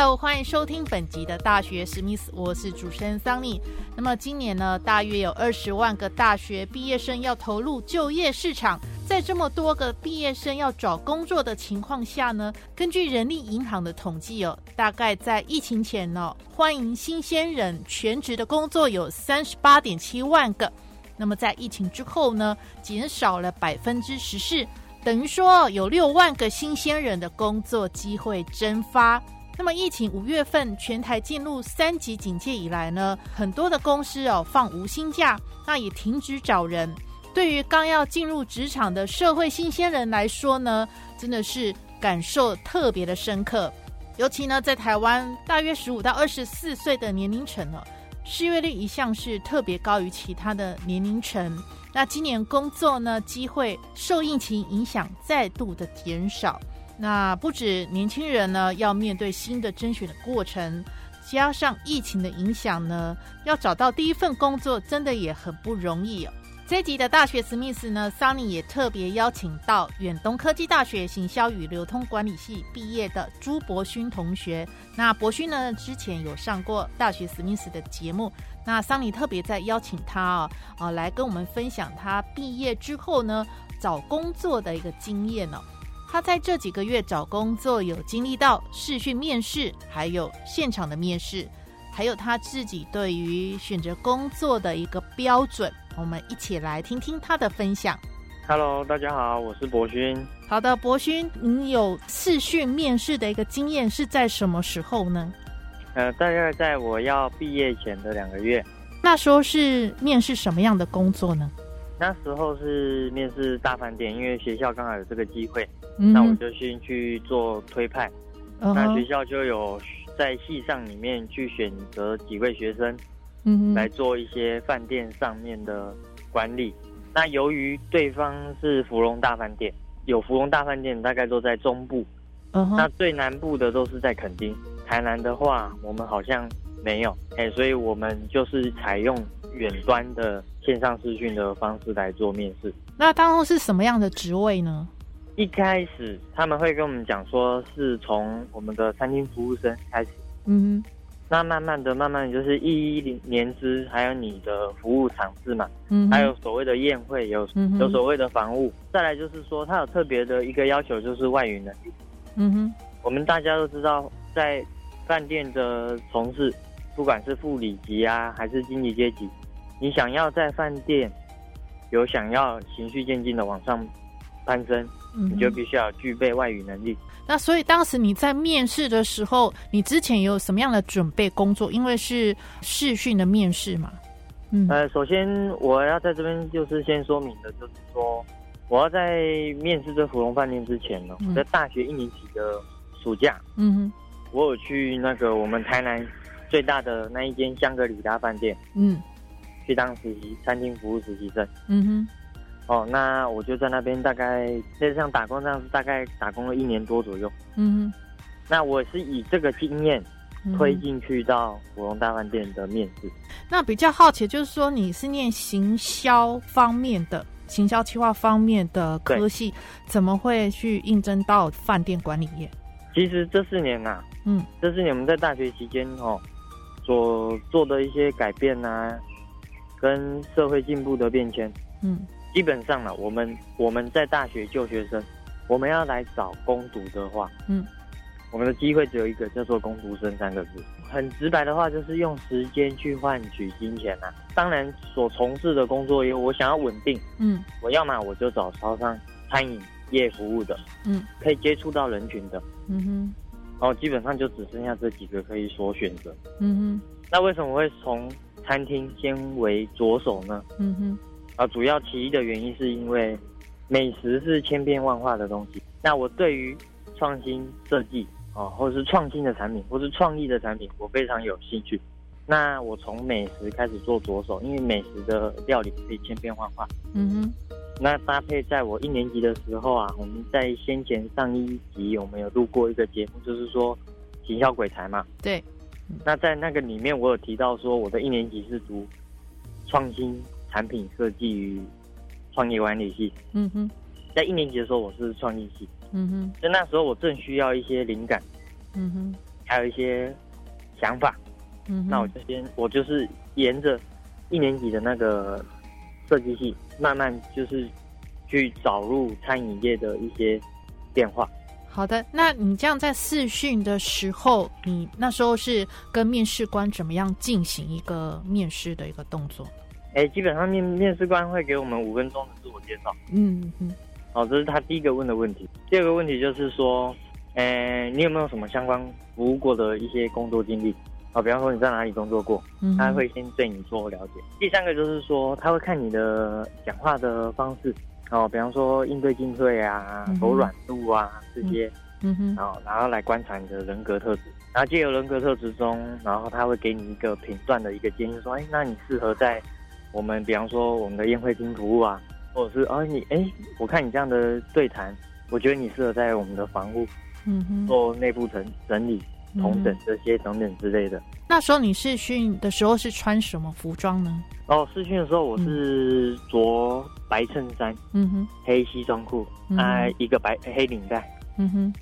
Hello，欢迎收听本集的大学史密斯，我是主持人桑尼。那么今年呢，大约有二十万个大学毕业生要投入就业市场。在这么多个毕业生要找工作的情况下呢，根据人力银行的统计哦，大概在疫情前呢，欢迎新鲜人全职的工作有三十八点七万个。那么在疫情之后呢，减少了百分之十四，等于说有六万个新鲜人的工作机会蒸发。那么，疫情五月份全台进入三级警戒以来呢，很多的公司哦放无薪假，那也停止找人。对于刚要进入职场的社会新鲜人来说呢，真的是感受特别的深刻。尤其呢，在台湾大约十五到二十四岁的年龄层呢，失业率一向是特别高于其他的年龄层。那今年工作呢，机会受疫情影响再度的减少。那不止年轻人呢，要面对新的甄选的过程，加上疫情的影响呢，要找到第一份工作真的也很不容易哦。这集的大学史密斯呢，桑尼也特别邀请到远东科技大学行销与流通管理系毕业的朱博勋同学。那博勋呢，之前有上过大学史密斯的节目，那桑尼特别在邀请他啊，啊，来跟我们分享他毕业之后呢，找工作的一个经验呢。他在这几个月找工作，有经历到试训面试，还有现场的面试，还有他自己对于选择工作的一个标准。我们一起来听听他的分享。Hello，大家好，我是博勋。好的，博勋，你有试训面试的一个经验是在什么时候呢？呃，大概在我要毕业前的两个月。那时候是面试什么样的工作呢？那时候是面试大饭店，因为学校刚好有这个机会。那我就先去做推派，那学校就有在系上里面去选择几位学生，嗯，来做一些饭店上面的管理。那由于对方是芙蓉大饭店，有芙蓉大饭店大概都在中部，嗯，那最南部的都是在垦丁，台南的话我们好像没有，哎，所以我们就是采用远端的线上视讯的方式来做面试。那当中是什么样的职位呢？一开始他们会跟我们讲说，是从我们的餐厅服务生开始，嗯，那慢慢的、慢慢的就是一一年资，还有你的服务场次嘛，嗯，还有所谓的宴会，有有所谓的房务，再来就是说，他有特别的一个要求，就是外语能力，嗯哼，我们大家都知道，在饭店的从事，不管是副理级啊，还是经理阶级，你想要在饭店有想要循序渐进的往上攀升。你就必须要具备外语能力。那所以当时你在面试的时候，你之前有什么样的准备工作？因为是试训的面试嘛。嗯。呃，首先我要在这边就是先说明的，就是说我要在面试这芙蓉饭店之前呢，我在大学一年级的暑假，嗯哼，我有去那个我们台南最大的那一间香格里拉饭店，嗯，去当实习餐厅服务实习生，嗯哼。哦，那我就在那边大概类似像打工这样子，大概打工了一年多左右。嗯哼，那我是以这个经验推进去到芙蓉大饭店的面试。那比较好奇，就是说你是念行销方面的，行销企划方面的科系，怎么会去应征到饭店管理业？其实这四年呐，嗯，这四年我们在大学期间哦所做的一些改变呐，跟社会进步的变迁，嗯。基本上呢，我们我们在大学就学生，我们要来找攻读的话，嗯，我们的机会只有一个，叫做攻读生三个字。很直白的话，就是用时间去换取金钱呐。当然，所从事的工作有我想要稳定，嗯，我要么我就找超商餐饮业服务的，嗯，可以接触到人群的，嗯哼，然后基本上就只剩下这几个可以所选择，嗯哼。那为什么会从餐厅先为着手呢？嗯哼。啊，主要其一的原因是因为美食是千变万化的东西。那我对于创新设计啊，或者是创新的产品，或是创意的产品，我非常有兴趣。那我从美食开始做着手，因为美食的料理可以千变万化。嗯哼。那搭配在我一年级的时候啊，我们在先前上一集我们有录过一个节目，就是说行销鬼才嘛。对。那在那个里面，我有提到说，我的一年级是读创新产品设计与创业管理系。嗯哼。在一年级的时候，我是创意系。嗯哼。就那时候，我正需要一些灵感。嗯哼。还有一些想法。嗯那我这边我就是沿着一年级的那个设计系，慢慢就是去找入餐饮业的一些变化。好的，那你这样在试训的时候，你那时候是跟面试官怎么样进行一个面试的一个动作？哎，基本上面面试官会给我们五分钟的自我介绍。嗯嗯。哦，这是他第一个问的问题。第二个问题就是说，哎，你有没有什么相关服务过的一些工作经历？哦，比方说你在哪里工作过，他会先对你做了解。第三个就是说，他会看你的讲话的方式，哦，比方说应对进退啊、柔软度啊这些，嗯哼，然后然后来观察你的人格特质。然后借由人格特质中，然后他会给你一个评断的一个建议，说，哎，那你适合在我们比方说我们的宴会厅服务啊，或者是哦你哎，我看你这样的对谈，我觉得你适合在我们的房屋，嗯哼，做内部整整理。同等这些等等之类的。那时候你试训的时候是穿什么服装呢？哦，试训的时候我是着白衬衫，嗯哼，黑西装裤，啊，一个白黑领带，嗯哼，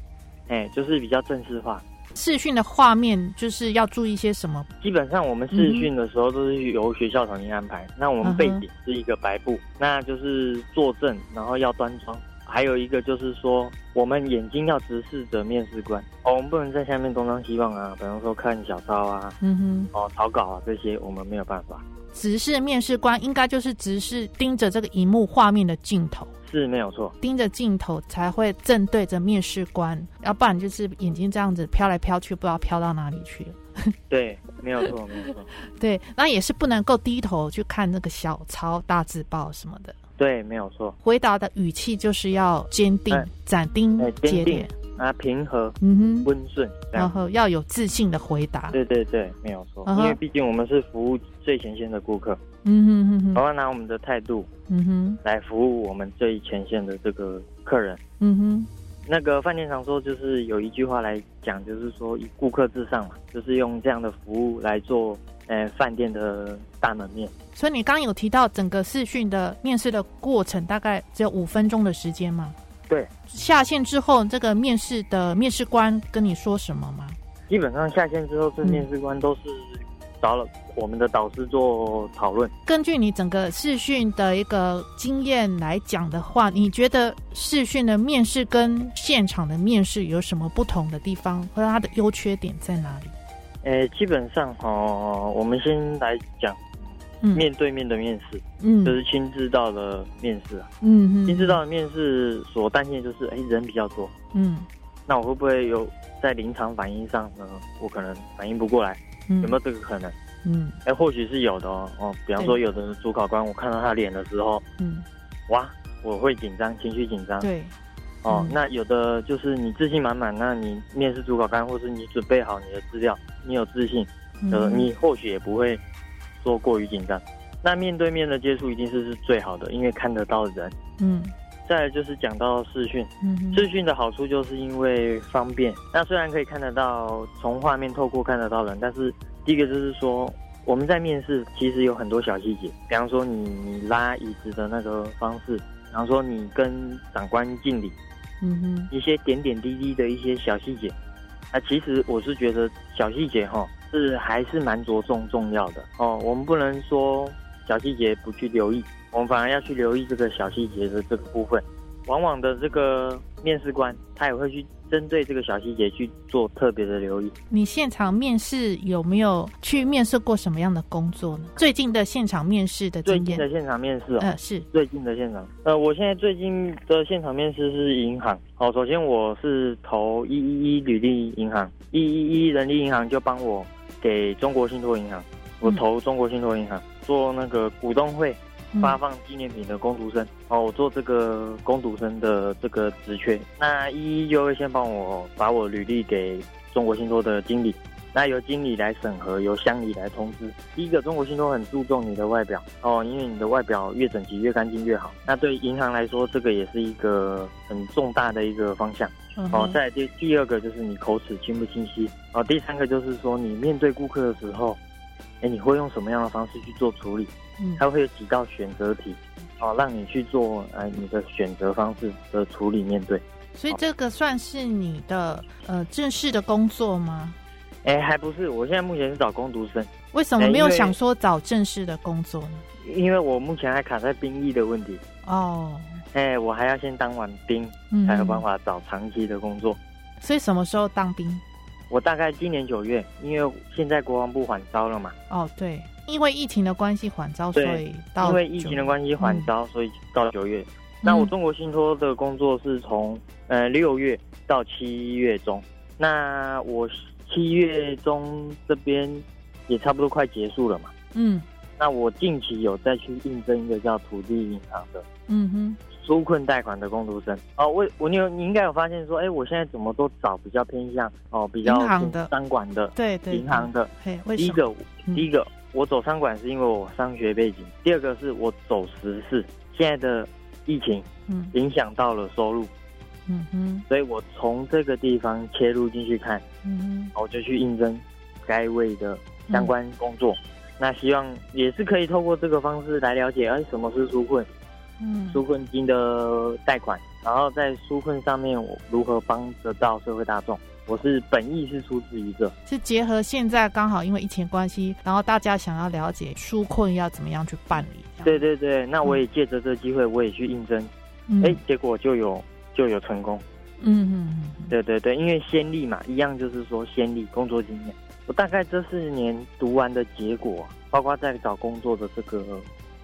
哎，就是比较正式化。试训的画面就是要注意一些什么？基本上我们试训的时候都是由学校统一安排。那我们背景是一个白布，那就是坐正，然后要端庄。还有一个就是说，我们眼睛要直视着面试官，哦，我们不能在下面东张西望啊，比方说看小抄啊，嗯哼，哦，草稿啊这些，我们没有办法。直视面试官应该就是直视盯着这个荧幕画面的镜头，是没有错，盯着镜头才会正对着面试官，要不然就是眼睛这样子飘来飘去，不知道飘到哪里去了。对，没有错，没有错。对，那也是不能够低头去看那个小抄、大字报什么的。对，没有错。回答的语气就是要坚定、斩钉截铁啊，平和、嗯哼，温顺，然后要有自信的回答。对对对，没有错。因为毕竟我们是服务最前线的顾客，嗯哼哼哼，我要拿我们的态度，嗯哼，来服务我们最前线的这个客人，嗯哼。那个饭店常说，就是有一句话来讲，就是说以顾客至上嘛，就是用这样的服务来做。呃，饭店的大门面。所以你刚刚有提到整个试训的面试的过程，大概只有五分钟的时间吗？对。下线之后，这个面试的面试官跟你说什么吗？基本上下线之后，这面试官都是找了我们的导师做讨论。根据你整个试训的一个经验来讲的话，你觉得试训的面试跟现场的面试有什么不同的地方，或者它的优缺点在哪里？诶，基本上哈，我们先来讲面对面的面试，嗯，就是亲自到的面试啊，嗯，亲自到的面试所担心的就是，哎，人比较多，嗯，那我会不会有在临场反应上呢？我可能反应不过来，有没有这个可能？嗯，哎，或许是有的哦，哦，比方说有的主考官，我看到他脸的时候，嗯，哇，我会紧张，情绪紧张，对。哦，那有的就是你自信满满，那你面试主考官，或是你准备好你的资料，你有自信，呃，你或许也不会说过于紧张。那面对面的接触一定是是最好的，因为看得到人。嗯。再来就是讲到视讯，视讯的好处就是因为方便。那虽然可以看得到，从画面透过看得到人，但是第一个就是说我们在面试其实有很多小细节，比方说你你拉椅子的那个方式，比方说你跟长官敬礼。嗯哼，一些点点滴滴的一些小细节，那，其实我是觉得小细节哈是还是蛮着重重要的哦。我们不能说小细节不去留意，我们反而要去留意这个小细节的这个部分。往往的这个面试官他也会去。针对这个小细节去做特别的留意。你现场面试有没有去面试过什么样的工作呢？最近的现场面试的最近的现场面试哦，呃，是最近的现场。呃，我现在最近的现场面试是银行。好，首先我是投一一一履历银行，一一一人力银行就帮我给中国信托银行，我投中国信托银行做那个股东会发放纪念品的工读生哦，我做这个工读生的这个职缺，那一一就会先帮我把我履历给中国信托的经理。那由经理来审核，由乡里来通知。第一个，中国信托很注重你的外表哦，因为你的外表越整齐、越干净越好。那对银行来说，这个也是一个很重大的一个方向哦。再第第二个就是你口齿清不清晰哦。第三个就是说你面对顾客的时候，哎，你会用什么样的方式去做处理？嗯，它会有几道选择题哦，让你去做哎你的选择方式的处理面对。所以这个算是你的呃正式的工作吗？哎，还不是，我现在目前是找工读生。为什么没有想说找正式的工作呢？因为我目前还卡在兵役的问题。哦。哎，我还要先当完兵，才有办法找长期的工作。所以什么时候当兵？我大概今年九月，因为现在国防部缓招了嘛。哦，对，因为疫情的关系缓招，所以到因为疫情的关系缓招，所以到九月。那我中国信托的工作是从呃六月到七月中。那我。七月中这边也差不多快结束了嘛。嗯，那我近期有再去应征一个叫土地银行的，嗯哼，纾困贷款的工读生。哦，我我你有你应该有发现说，哎，我现在怎么都找比较偏向哦，比较商管的，对对，银行的。嘿，第一个第一个我走商管是因为我商学背景，第二个是我走时事，现在的疫情嗯影响到了收入。嗯哼，所以我从这个地方切入进去看，嗯哼，我就去应征该位的相关工作。那希望也是可以透过这个方式来了解，哎，什么是纾困？嗯，纾困金的贷款，然后在纾困上面我如何帮得到社会大众？我是本意是出自于这，是结合现在刚好因为疫情关系，然后大家想要了解纾困要怎么样去办理。对对对，那我也借着这个机会，我也去应征，哎，结果就有。就有成功，嗯嗯，对对对，因为先例嘛，一样就是说先例工作经验。我大概这四年读完的结果，包括在找工作的这个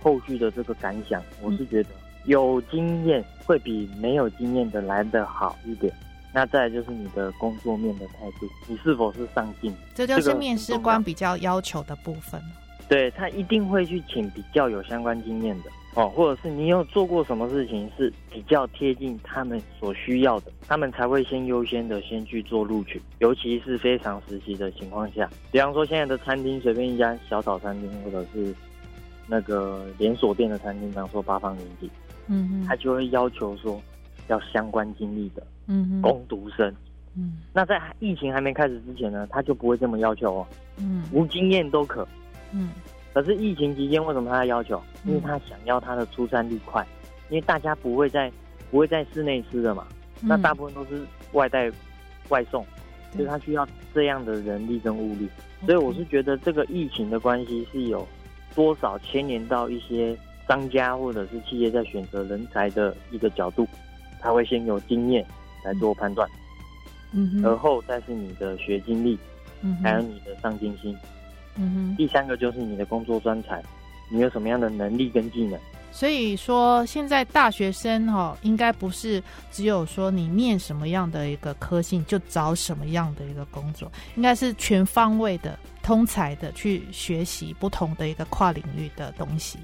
后续的这个感想，我是觉得有经验会比没有经验的来得好一点。那再就是你的工作面的态度，你是否是上进？这就是面试官比较要求的部分。对他一定会去请比较有相关经验的。哦，或者是你有做过什么事情是比较贴近他们所需要的，他们才会先优先的先去做录取，尤其是非常时期的情况下，比方说现在的餐厅，随便一家小早餐厅，或者是那个连锁店的餐厅，比方说八方云集，嗯嗯，他就会要求说要相关经历的，嗯嗯，攻读生，嗯，那在疫情还没开始之前呢，他就不会这么要求哦，嗯，无经验都可，嗯。可是疫情期间，为什么他要求？因为他想要他的出餐率快，因为大家不会在不会在室内吃的嘛，那大部分都是外带外送，所以他需要这样的人力跟物力。所以我是觉得这个疫情的关系是有多少牵连到一些商家或者是企业在选择人才的一个角度，他会先有经验来做判断，嗯，而后再是你的学经历，嗯，还有你的上进心。嗯哼，第三个就是你的工作专才，你有什么样的能力跟技能？所以说，现在大学生哈，应该不是只有说你念什么样的一个科系就找什么样的一个工作，应该是全方位的、通才的去学习不同的一个跨领域的东西。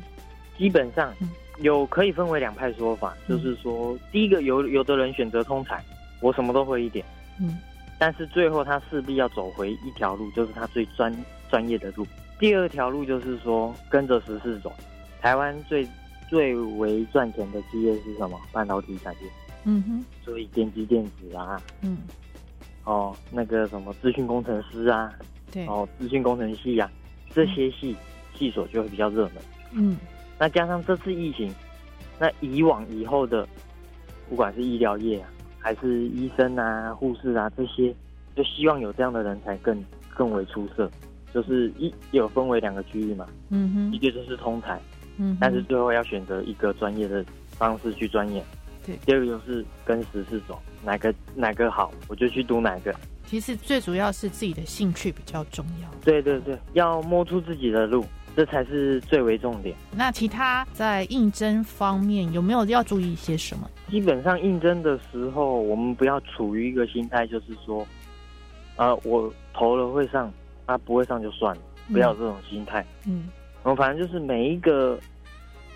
基本上有可以分为两派说法，就是说，第一个有有的人选择通才，我什么都会一点，嗯，但是最后他势必要走回一条路，就是他最专。专业的路，第二条路就是说跟着时事走。台湾最最为赚钱的企业是什么？半导体产业。嗯哼。所以电机电子啊，嗯，哦，那个什么资讯工程师啊，对，哦，资讯工程系啊，这些系系所就会比较热门。嗯。那加上这次疫情，那以往以后的，不管是医疗业啊，还是医生啊、护士啊这些，就希望有这样的人才更更为出色。就是一有分为两个区域嘛，嗯哼，一个就是通才，嗯，但是最后要选择一个专业的方式去钻研，对，第二个就是跟时事走，哪个哪个好，我就去读哪个。其实最主要是自己的兴趣比较重要，对对对，要摸出自己的路，这才是最为重点。那其他在应征方面有没有要注意一些什么？基本上应征的时候，我们不要处于一个心态，就是说，呃，我投了会上。啊不会上就算了，不要这种心态。嗯，我反正就是每一个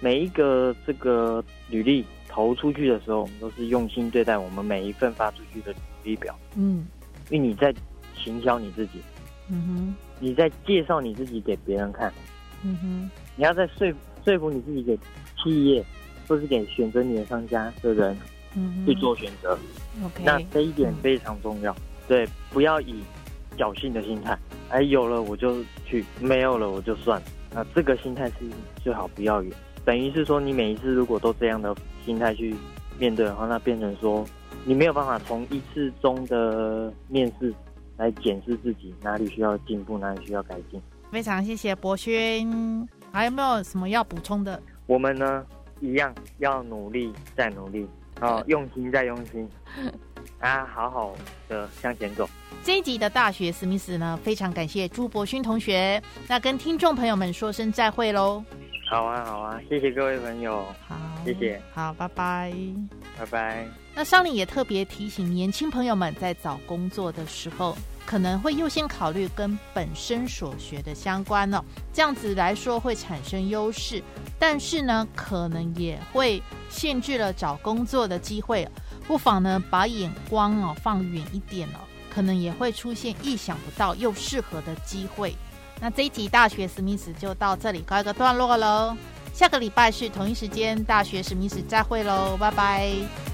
每一个这个履历投出去的时候，我们都是用心对待我们每一份发出去的履历表。嗯，因为你在行销你自己，嗯哼，你在介绍你自己给别人看，嗯哼，你要在说说服你自己给企业，或是给选择你的商家的人，嗯，去做选择。OK，那这一点非常重要。对，不要以侥幸的心态，哎，有了我就去，没有了我就算。那这个心态是最好不要有。等于是说，你每一次如果都这样的心态去面对的话，那变成说你没有办法从一次中的面试来检视自己哪里需要进步，哪里需要改进。非常谢谢博轩，还有没有什么要补充的？我们呢，一样要努力再努力，哦，用心再用心。啊，好好的向前走。这一集的大学史密斯呢，非常感谢朱博勋同学。那跟听众朋友们说声再会喽。好啊，好啊，谢谢各位朋友。好，谢谢。好，拜拜。拜拜。那上里也特别提醒年轻朋友们，在找工作的时候，可能会优先考虑跟本身所学的相关哦，这样子来说会产生优势。但是呢，可能也会限制了找工作的机会。不妨呢，把眼光哦放远一点哦，可能也会出现意想不到又适合的机会。那这一集大学史密斯就到这里告一个段落喽。下个礼拜是同一时间，大学史密斯再会喽，拜拜。